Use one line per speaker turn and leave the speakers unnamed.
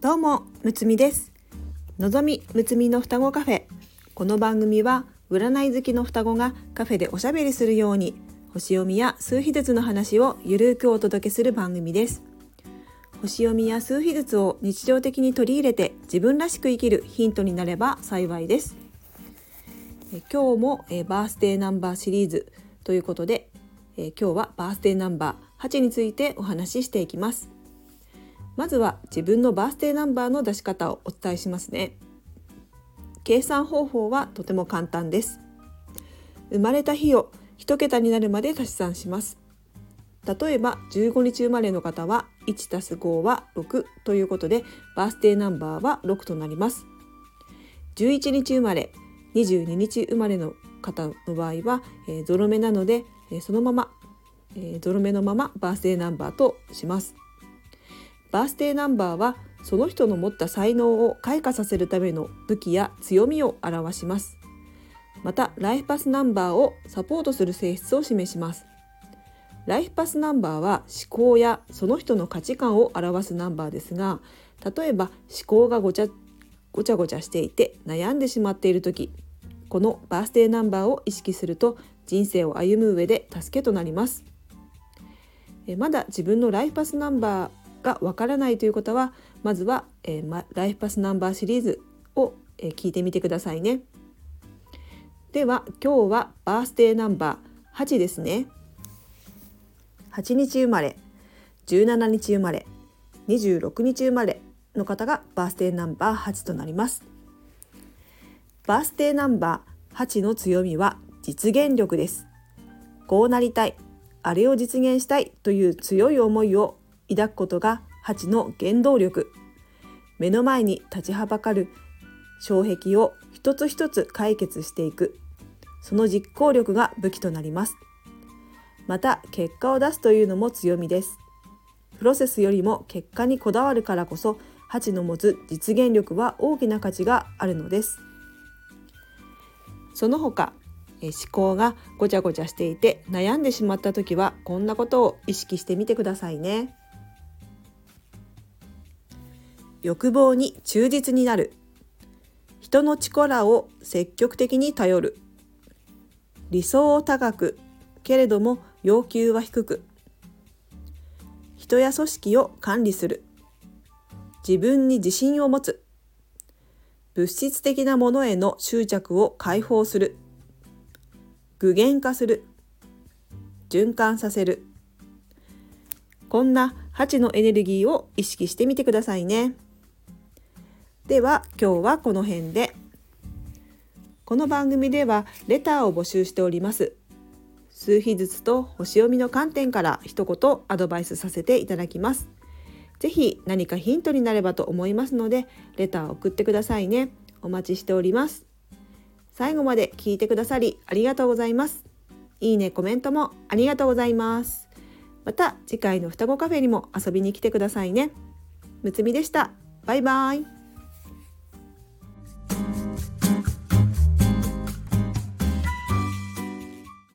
どうもむつみです。のぞみむつみの双子カフェ。この番組は占い好きの双子がカフェでおしゃべりするように星読みや数秘術の話をゆるくお届けする番組です。星読みや数秘術を日常的に取り入れて自分らしく生きるヒントになれば幸いです。え今日もえバースデーナンバーシリーズということでえ今日はバースデーナンバー8についてお話ししていきます。まずは自分のバースデーナンバーの出し方をお伝えしますね。計算方法はとても簡単です。生まれた日を1桁になるまで足し算します。例えば15日生まれの方は1たす5は6ということでバースデーナンバーは6となります。11日生まれ22日生まれの方の場合は、えー、ゾロ目なので、えー、そのまま、えー、ゾロ目のままバースデーナンバーとします。バースデーナンバーはその人の持った才能を開花させるための武器や強みを表します。またライフパスナンバーをサポートする性質を示します。ライフパスナンバーは思考やその人の価値観を表すナンバーですが例えば思考がごちゃごちゃごちゃしていて悩んでしまっている時このバースデーナンバーを意識すると人生を歩む上で助けとなります。まだ自分のライフパスナンバーがわからないという方はまずは、えー、ライフパスナンバーシリーズを、えー、聞いてみてくださいね。では今日はバースデーナンバー8ですね。8日生まれ17日生まれ26日生まれの方がバースデーナンバー8となります。バースデーナンバー8の強みは実現力です。こうなりたいあれを実現したいという強い思いを抱くことが8の原動力。目の前に立ちはばかる障壁を一つ一つ解決していく。その実行力が武器となります。また結果を出すというのも強みです。プロセスよりも結果にこだわるからこそ8の持つ実現力は大きな価値があるのです。その他思考がごちゃごちゃしていて悩んでしまった時はこんなことを意識してみてくださいね。欲望に忠実になる。人の力を積極的に頼る。理想を高くけれども要求は低く。人や組織を管理する。自分に自信を持つ。物質的なものへの執着を解放する。具現化する。循環させる。こんな8のエネルギーを意識してみてくださいね。では今日はこの辺で。この番組ではレターを募集しております。数日ずつと星読みの観点から一言アドバイスさせていただきます。ぜひ何かヒントになればと思いますのでレターを送ってくださいね。お待ちしております。最後まで聞いてくださりありがとうございます。いいねコメントもありがとうございます。また次回の双子カフェにも遊びに来てくださいね。むつみでした。バイバイ。